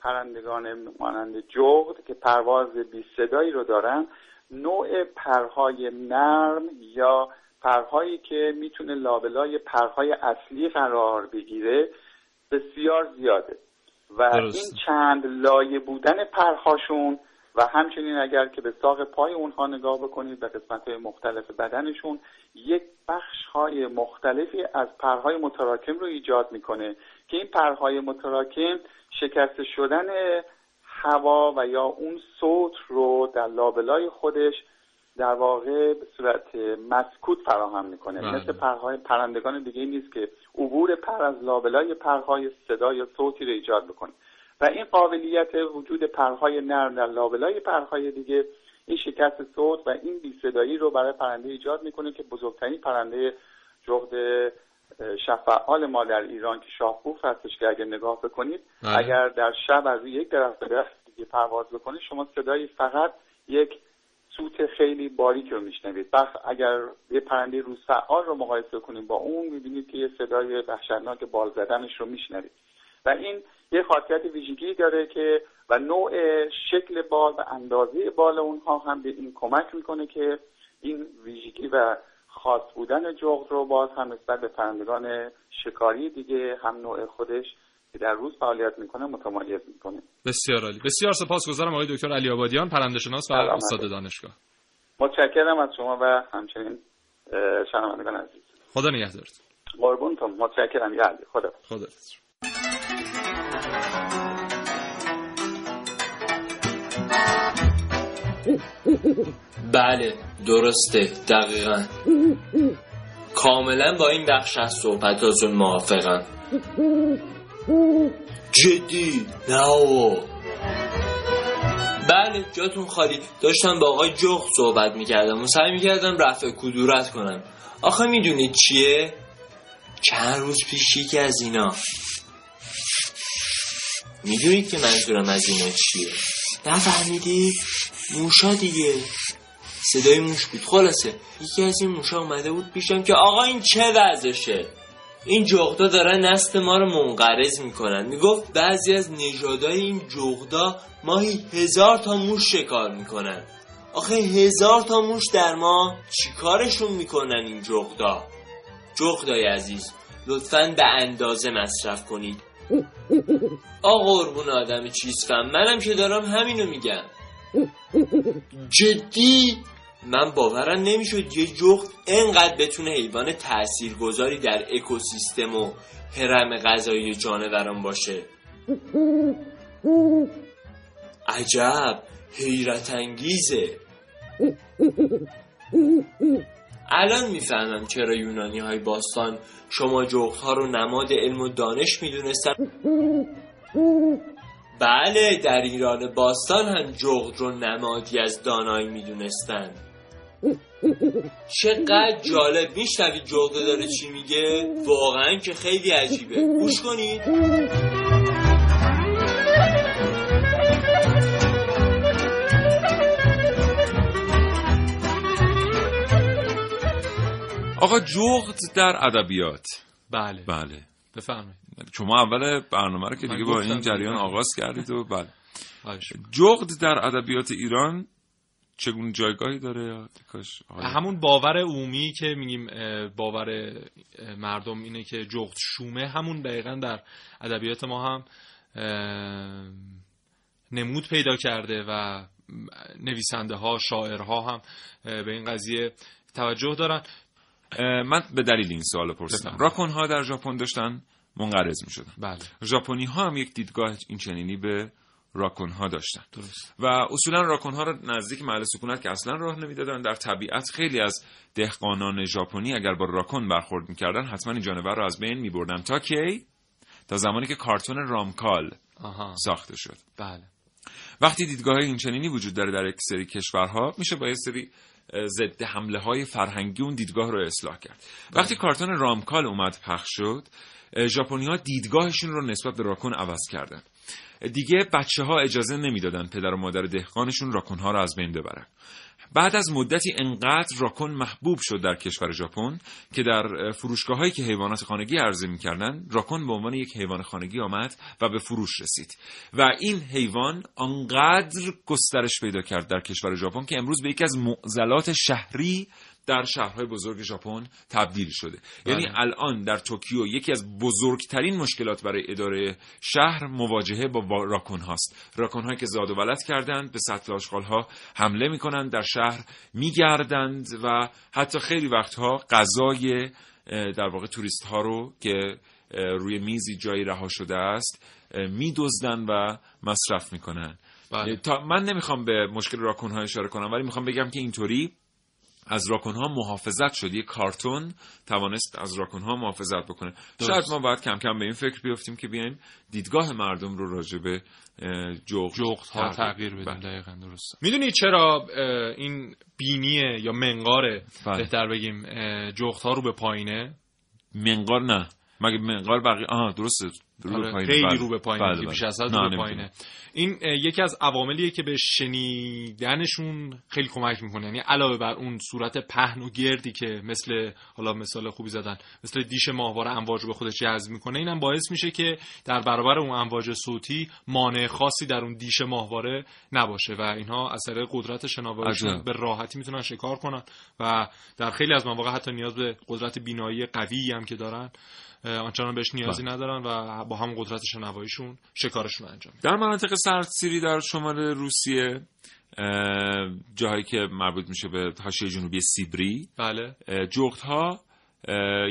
S7: پرندگان مانند جغد که پرواز بی صدایی رو دارن نوع پرهای نرم یا پرهایی که می‌تونه لابلای پرهای اصلی قرار بگیره بسیار زیاده. و این چند لایه بودن پرهاشون و همچنین اگر که به ساق پای اونها نگاه بکنید و قسمت های مختلف بدنشون یک بخش های مختلفی از پرهای متراکم رو ایجاد می‌کنه که این پرهای متراکم شکست شدن هوا و یا اون صوت رو در لابلای خودش در واقع به صورت مسکوت فراهم می‌کنه بله. مثل پرهای پرندگان دیگه نیست که عبور پر از لابلای پرهای صدا یا صوتی رو ایجاد بکنه و این قابلیت وجود پرهای نرم در لابلای پرهای دیگه این شکست صوت و این بیصدایی رو برای پرنده ایجاد می‌کنه که بزرگترین پرنده جغد شفعال ما در ایران که شاهبوف هستش که اگر نگاه بکنید بله. اگر در شب از یک درخت به درخت دیگه پرواز بکنید شما صدایی فقط یک سوت خیلی باریک رو میشنوید بس اگر یه پرنده روز فعال رو مقایسه کنید با اون می‌بینید که یه صدای وحشتناک بال زدنش رو میشنوید و این یه خاصیت ویژگی داره که و نوع شکل بال و اندازه بال اونها هم به این کمک می‌کنه که این ویژگی و خاص بودن جغد رو باز هم نسبت به پرندگان شکاری دیگه هم نوع خودش که در روز فعالیت می‌کنه متمایز می‌کنه.
S3: بسیار عالی. بسیار سپاسگزارم آقای دکتر علی آبادیان پرنده شناس و استاد دانشگاه.
S7: متشکرم از شما و همچنین شنوندگان عزیز.
S3: خدا نگهدارت
S7: قربونتون. متشکرم. یا علی خدا
S3: خدا
S8: بله درسته دقیقا. کاملا با این بخش از صحبتاتون موافقم. جدی؟ نه بله جاتون خالی. داشتم با آقای جغ صحبت می‌کردم و سعی می‌کردم رفع کدورت کنم. آخه می‌دونید چیه؟ چند روز پیش یکی از اینا. می‌دونید که منظورم از اینا چیه؟ نفهمیدی؟ موشا دیگه. صدای موش بود. خلاصه یکی از این موشا اومده بود پیشم که آقا این چه وضعشه؟ این جغدا دارن نسل ما رو منقرض می‌کنن. می‌گفت بعضی از نژادای این جغدا ماهی هزار تا موش شکار می‌کنن. آخه هزار تا موش در ما چیکارشون می‌کنن این جغدا؟ جغدای عزیز لطفا به اندازه مصرف کنید. آقا قربون آدم چیز فهم منم که دارم همینو میگم. جدی؟ من باورم نمی‌شد یه جغد انقدر بتونه حیوان تاثیرگذاری در اکوسیستم و هرم غذایی جانوران باشه. عجب حیرت انگیزه. الان می‌فهمم چرا یونانی های باستان شما جغت ها رو نماد علم و دانش می‌دونستن. بله در ایران باستان هم جغد رو نمادی از دانایی می‌دونستن. چقدر جالب. میشنوید جغده داره چی میگه؟ واقعا که خیلی عجیبه. گوش کنید.
S1: آقا جغد در ادبیات.
S3: بله.
S1: بله.
S3: بفرمایید.
S1: شما اول برنامه رو که دیگه با این جریان آغاز کردید و بله. جغد در ادبیات ایران چگونه جایگاهی داره کاش
S3: همون باور عمومی که میگیم باور مردم اینه که جغد شومه. همون دقیقا در ادبیات ما هم نمود پیدا کرده و نویسنده ها شاعرها هم به این قضیه توجه دارن.
S1: من به دلیل این سوال پرسیدم. راکون ها در ژاپن داشتن؟ منقرض می شدن
S3: بله.
S1: ژاپنی ها هم یک دیدگاه این چنینی به راکون ها داشتن.
S3: درست.
S1: و اصولا راکون ها رو نزدیک محل سکونت که اصلا راه نمی‌دادن در طبیعت خیلی از دهقانان ژاپنی اگر با راکون برخورد می‌کردن حتما این جانور رو از بین میبردن. تا کی؟ تا زمانی که کارتون رامکال
S3: آها.
S1: ساخته شد.
S3: بله.
S1: وقتی دیدگاه این چنینی وجود داره در یک سری کشورها میشه با یک سری ضد حمله های فرهنگی اون دیدگاه رو اصلاح کرد. وقتی کارتون رامکال اومد پخش شد ژاپنی ها دیدگاهشون رو نسبت به راکون عوض کردن. دیگه بچه ها اجازه نمی‌دادن پدر و مادر دهقانشون راکون ها رو از بین ببرن. بعد از مدتی انقدر راکون محبوب شد در کشور ژاپن که در فروشگاه هایی که حیوانات خانگی عرضه می‌کردن راکون به عنوان یک حیوان خانگی آمد و به فروش رسید. و این حیوان آنقدر گسترش پیدا کرد در کشور ژاپن که امروز به یکی از معضلات شهری در شهرهای بزرگ ژاپن تبدیل شده
S3: بله.
S1: یعنی الان در توکیو یکی از بزرگترین مشکلات برای اداره شهر مواجهه با راکون هاست راکون هایی که زاد و ولد کردند به سطل آشغال ها حمله می‌کنند در شهر میگردند و حتی خیلی وقتها غذای در واقع توریست ها رو که روی میزی جایی رها شده است میدزدن و مصرف می‌کنن
S3: بله.
S1: تا من نمی‌خوام به مشکل راکون ها اشاره کنم ولی می‌خوام بگم که اینطوری از راکون ها محافظت شد. یه کارتون توانست از راکون ها محافظت بکنه.
S3: درست.
S1: شاید ما باید کم کم به این فکر بیفتیم که بیایم دیدگاه مردم رو راجع به جغد
S3: جغد ها تغییر بدیم.
S1: بله.
S3: دقیقا درست. می‌دونی چرا این بینیه یا منقاره؟
S1: بله.
S3: بهتر بگیم جغد ها رو به پایینه؟
S1: منقار نه. مگه منقار بقیه آها درسته.
S3: آره، خیلی
S1: بله.
S3: رو به پایینه
S1: بله، بله.
S3: بیش از حد رو به. پایینه این یکی از عواملیه که به شنیدنشون خیلی کمک می‌کنه یعنی علاوه بر اون صورت پهن و گردی که مثل حالا مثال خوبی زدن مثل دیش ماهواره امواج رو به خودش جذب می‌کنه اینم باعث میشه که در برابر اون امواج صوتی مانع خاصی در اون دیش ماهواره نباشه و اینها اثر قدرت شناوریشون
S1: عجب.
S3: به راحتی می‌تونن شکار کنن و در خیلی از مواقع حتی نیاز به قدرت بینایی قوی هم که دارن آنچنان بهش نیازی
S1: بله.
S3: ندارن و با هم قدرت شنواییشون شکارشون انجام میدن
S1: در مناطق سردسیری در شمال روسیه اه، جاهایی که مربوط میشه به حاشیه جنوبی سیبری
S3: بله
S1: جغت ها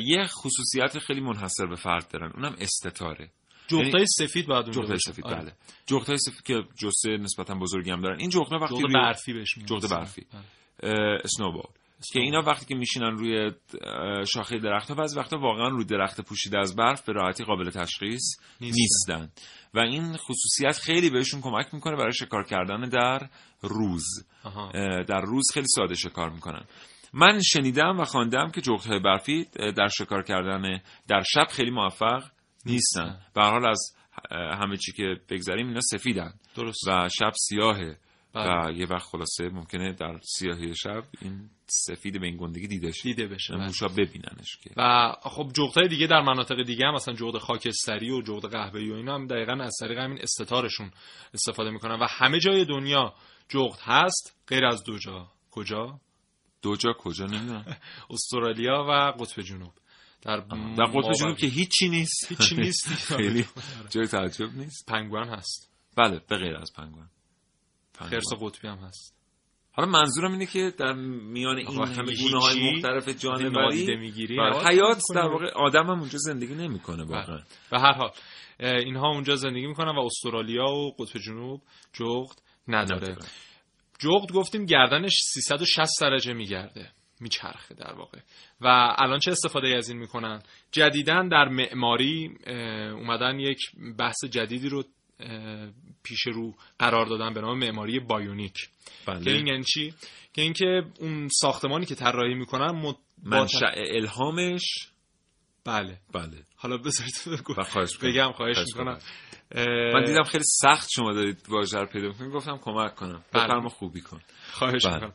S1: یه خصوصیت خیلی منحصر به فرد دارن اونم استتاره
S3: جغتای سفید باید اونجا
S1: جغت
S3: باشه.
S1: سفید
S3: آره.
S1: بله جغت های سفید که جسه نسبتا بزرگی هم دارن این جغت ها وقتی
S3: جغت برفی بهش میگن
S1: جغد برفی.
S3: بله.
S1: اسنوبال که اینا وقتی که میشینن روی شاخه درخت ها بعضی وقتا واقعا روی درخت پوشیده از برف به راحتی قابل تشخیص
S3: نیستن.
S1: نیستن و این خصوصیت خیلی بهشون کمک می‌کنه برای شکار کردن در روز
S3: آها.
S1: در روز خیلی ساده شکار می‌کنن من شنیدم و خواندم که جغدهای برفی اه، در شکار کردن در شب خیلی موفق نیستن. به حال از همه چی که بگذریم اینا سفیدن
S3: درست
S1: و شب سیاهه. و یه وقت خلاصه ممکنه در سیاهی شب این سفید به این گندگی دیده شه.
S3: دیده بشه
S1: موشا ببیننش که.
S3: و خب جغدهای دیگه در مناطق دیگه هم مثلا جغد خاکستری و جغد قهوه‌ای و اینا هم دقیقا از طریق همین استتارشون استفاده می‌کنن. و همه جای دنیا جغد هست. غیر از دو جا. کجا؟
S1: دو جا کجا؟ نمی‌دونم. [laughs]
S3: استرالیا و قطب جنوب.
S1: در در قطب جنوب که هیچی نیست.
S3: هیچی نیست. [laughs]
S1: خیلی جای تعجب نیست.
S3: پنگوان هست.
S1: بله به غیر از پنگوان.
S3: خرس قطبی هم هست.
S1: حالا منظورم اینه که در میان این همه گونه های مختلف جانوری
S3: می‌گیری.
S1: حیات در واقع آدم هم اونجا زندگی نمی‌کنه واقعا.
S3: بله. به هر حال اینها اونجا زندگی می‌کنن و استرالیا و قطب جنوب جغد نداره. جغد گفتیم گردنش 360 درجه میگرده میچرخه در واقع. و الان چه استفاده از این می‌کنن؟ جدیدن در معماری اومدن یک بحث جدیدی رو پیش رو قرار دادن به نام معماری بایونیک.
S1: بله.
S3: که این یعنی چی؟ که اینکه اون ساختمانی که طراحی می‌کنن مد...
S1: منشأ الهامش؟
S3: بله.
S1: بله.
S3: حالا بذارید
S1: خواهش
S3: بگم خواهش می‌کنم.
S1: من دیدم خیلی سخت شما دارید واژه رو پیدا می‌کنید. گفتم کمک کنم.
S3: بله.
S1: بفرما خوبی کن.
S3: خواهش بله. می‌کنم.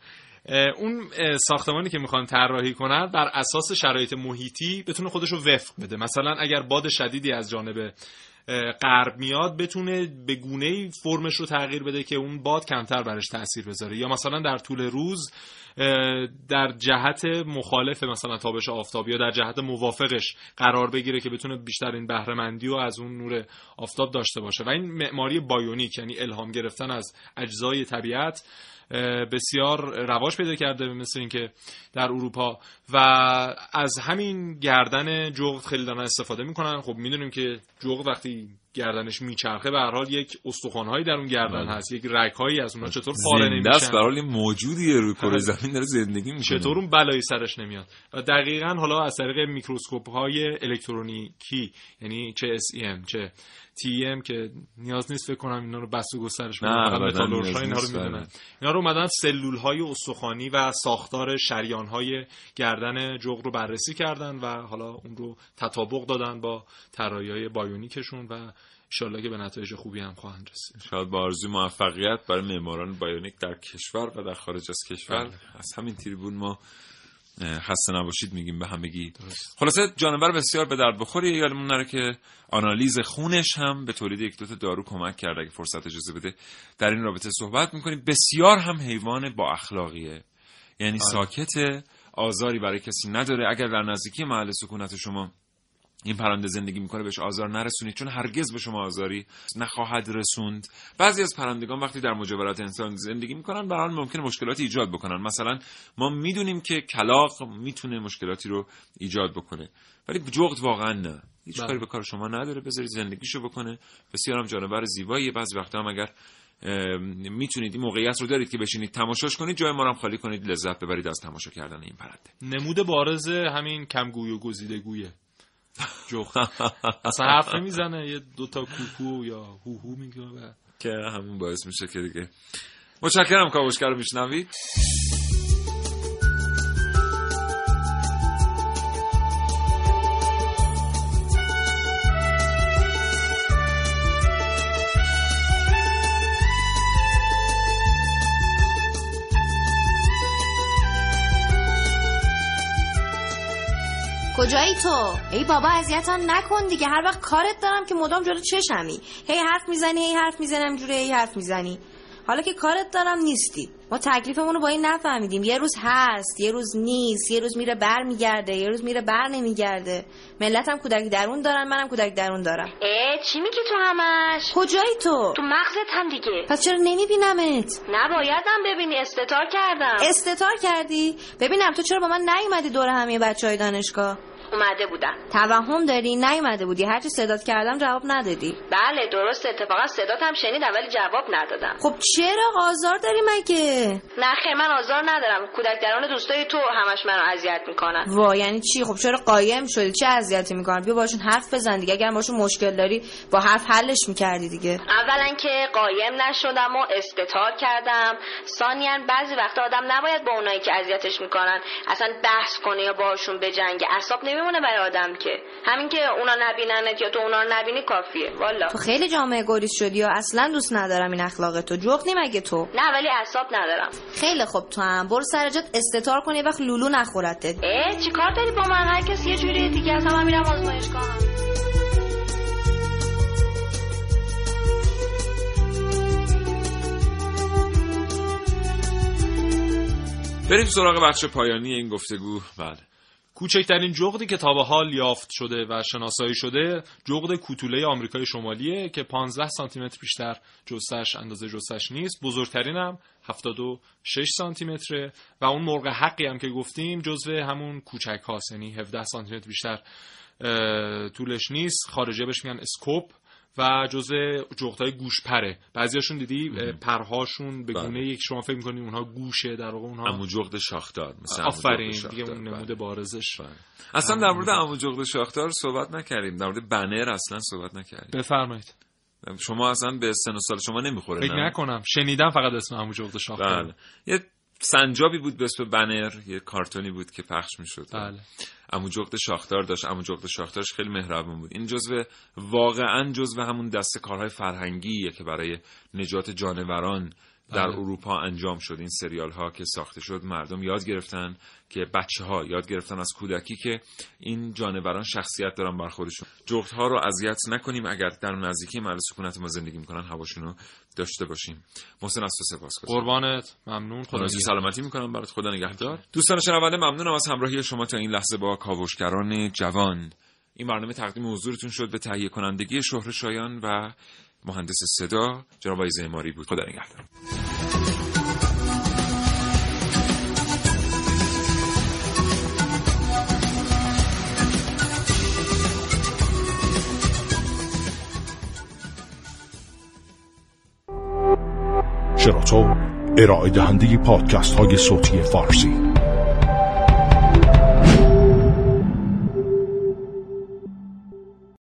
S3: اون ساختمانی که می‌خوان طراحی کنن بر اساس شرایط محیطی بتونه خودش رو وفق بده. مثلا اگر باد شدیدی از جانب غرب میاد بتونه به گونه فرمش رو تغییر بده که اون باد کمتر برش تاثیر بذاره. یا مثلا در طول روز در جهت مخالف مثلا تابش آفتاب یا در جهت موافقش قرار بگیره که بتونه بیشترین بهرهمندی رو از اون نور آفتاب داشته باشه. و این معماری بایونیک یعنی الهام گرفتن از اجزای طبیعت. بسیار رواج پیدا کرده مثل اینکه در اروپا. و از همین گردن جغد خیلی دارن استفاده می‌کنن. خب می‌دونیم که جغد وقتی گردنش میچرخه به هر حال یک استخوانهایی در اون گردن بله. هست یک رگهایی از اونها چطور پاره نمیشن.
S1: است به حال موجودیه روی کره بله. زمین داره زندگی می‌کنه.
S3: چطور اون بلایی سرش نمیاد. و دقیقا حالا از طریق میکروسکوپ های الکترونیکی یعنی چه SEM چه TEM که نیاز نیست فکر کنم اینا رو بسط و گسترش بدن متالورژ اینا رو می‌دونن. اینا رو اومدن سلول های استخوانی و ساختار شریان های گردن جغد رو بررسی کردن و حالا اون رو تطابق دادن با طراحی bionic شون و انشالله که به نتایج خوبی هم خواهند رسید.
S1: شاید با آرزوی موفقیت برای معماران bionic در کشور و در خارج از کشور. بله. از همین تریبون ما خسته نباشید میگیم به همگی. خلاصه جانور بسیار به درد بخوری یادمون نره که آنالیز خونش هم به تولید یک دوتا دارو کمک کرده. اگه فرصت اجازه بده در این رابطه صحبت می‌کنیم. بسیار هم حیوان با اخلاقیه. یعنی آه. ساکت آزاری برای کسی نداره. اگر در نزدیکی محل سکونت شما این پرنده زندگی می‌کنه بهش آزار نرسونید چون هرگز به شما آزاری نخواهد رسوند. بعضی از پرندگان وقتی در مجاورت انسان زندگی می‌کنن به حال ممکن مشکلاتی ایجاد بکنن. مثلا ما می‌دونیم که کلاق می‌تونه مشکلاتی رو ایجاد بکنه ولی جغد واقعا نه. هیچ بله. کاری به کار شما نداره بذارید زندگیشو بکنه. بسیار هم جانور زیبایی بعضی وقتا هم اگر می‌تونید این موقعیت رو دارید که بشینید تماشاش کنید جای ما رو هم خالی کنید لذت ببرید از تماشا کردن این پرنده.
S3: نمود بارز همین کمگوی و گزیدگویه جخت [laughs] اصلا حرف نمی‌زنه یه دوتا کوکو یا هوهو میگه
S1: که همون باعث میشه که دیگه. متشکرم کاوشگر رو میشنوید
S9: کجایی تو؟ ای بابا اذیتم نکن دیگه. هر وقت کارت دارم که مدام جلو چشمی. هی حرف می‌زنی هی حرف می‌زنم جوری هی حرف می‌زنی. حالا که کارت دارم نیستی. ما تکلیفمون رو با این نفهمیدیم. یه روز هست یه روز نیست یه روز میره بر میگرده یه روز میره بر نمیگرده ملتم کودک درون دارن منم کودک درون دارم.
S10: اه چی میگی تو همش؟
S9: کجایی تو؟
S10: تو مغزت هم دیگه.
S9: پس چرا نمیبینمت؟
S10: نبایدم ببینی. استتار کردم.
S9: استتار کردی؟ ببینم تو چرا با من نیومدی دور همه بچه های دانشگاه؟
S10: اومده بودم
S9: توهم داری؟ نیومده بودی. هرچی صدات کردم جواب ندادی.
S10: بله درست. اتفاقا صداتم شنیدم ولی جواب ندادم.
S9: خب چرا آزار داری مگه؟
S10: نه خیر من آزار ندارم. کودک دران دوستای تو همش منو اذیت می‌کنن.
S9: وا یعنی چی؟ خب چرا قایم شدی؟ چه اذیتی می‌کنن؟ بیا باشون حرف بزن دیگه. اگر باشون مشکل داری با حرف حلش می‌کردی دیگه.
S10: اولا که قایم نشدم و استتار کردم. ثانیا بعضی وقتا آدم نباید با اونایی که اذیتش می‌کنن اصلا بحث کنه یا باشون بجنگه. اعصاب نمیمونه برای آدم که. همین که اونا نبیننت یا تو اونا رو نبینی کافیه. والا.
S9: تو خیلی جامعه گریز شدی و اصلا دوست ندارم این اخلاق تو. جغدی مگه تو.
S10: نه ولی اعصاب ندارم.
S9: خیلی خوب تو هم. برو سر جات استتار کن یه وقت لولو نخورتت.
S10: اه چیکار داری با من؟ هر کسی یه جوری دیگه از هم میرم آزمایشگاه
S1: بریم سراغ بخش پایانی این گفتگو. بله.
S3: کوچکترین جغدی که تا به حال یافت شده و شناسایی شده جغد کوتوله آمریکای شمالیه که 15 سانتی متر بیشتر جستش اندازه جستش نیست. بزرگترین هم 76 سانتی متره و اون مرغ حقی هم که گفتیم جزو همون کوچک هاست یعنی 17 سانتی متر بیشتر طولش نیست. خارجه بهش میگن اسکوپ. و جزء جغدهای گوش پره. بعضیاشون دیدی پرهاشون به گونه بله. یک شما فکر می‌کنید اونها گوشه در واقع اونها
S1: عمو جغد شاخدار
S3: مثلا آفرین دیگه اون نمود بله. بارزش. بله.
S1: اصلا در مورد عمو جغد شاخدار صحبت نکردیم. در مورد بنر اصلا صحبت نکردیم.
S3: بفرمایید.
S1: شما اصلا به سن و سال شما نمی‌خوره
S3: فکر نکنم. شنیدم فقط اسم عمو جغد شاخدار.
S1: بله. یه سنجابی بود به اسم بنر یه کارتونی بود که پخش می‌شد.
S3: بله.
S1: امو جغد شاختار داشت. امو جغد شاختارش خیلی مهربون بود. این جزو واقعا جزو همون دست کارهای فرهنگیه که برای نجات جانوران در بله. اروپا انجام شد. این سریال ها که ساخته شد مردم یاد گرفتن که بچه ها یاد گرفتن از کودکی که این جانوران شخصیت دارن بر خودشون. جغت ها رو اذیت نکنیم. اگر در نزدیکی محل سکونت ما زندگی می‌کنن هواشون رو داشته باشیم. محسن از تو سپاس
S3: قربانت. ممنون.
S1: خدا سلامتی می‌کنم. برات خدا نگهدار. دوستان شنونده ممنونم از همراهی شما تا این لحظه با کاوشگران جوان. این برنامه تقدیم حضورتون شد به تهیه کنندگی شهر شایان و مهندس صدا جناب آقای زیماری بود. خدا نگهدار.
S6: شراطو ارائه دهنده پادکست های صوتی فارسی.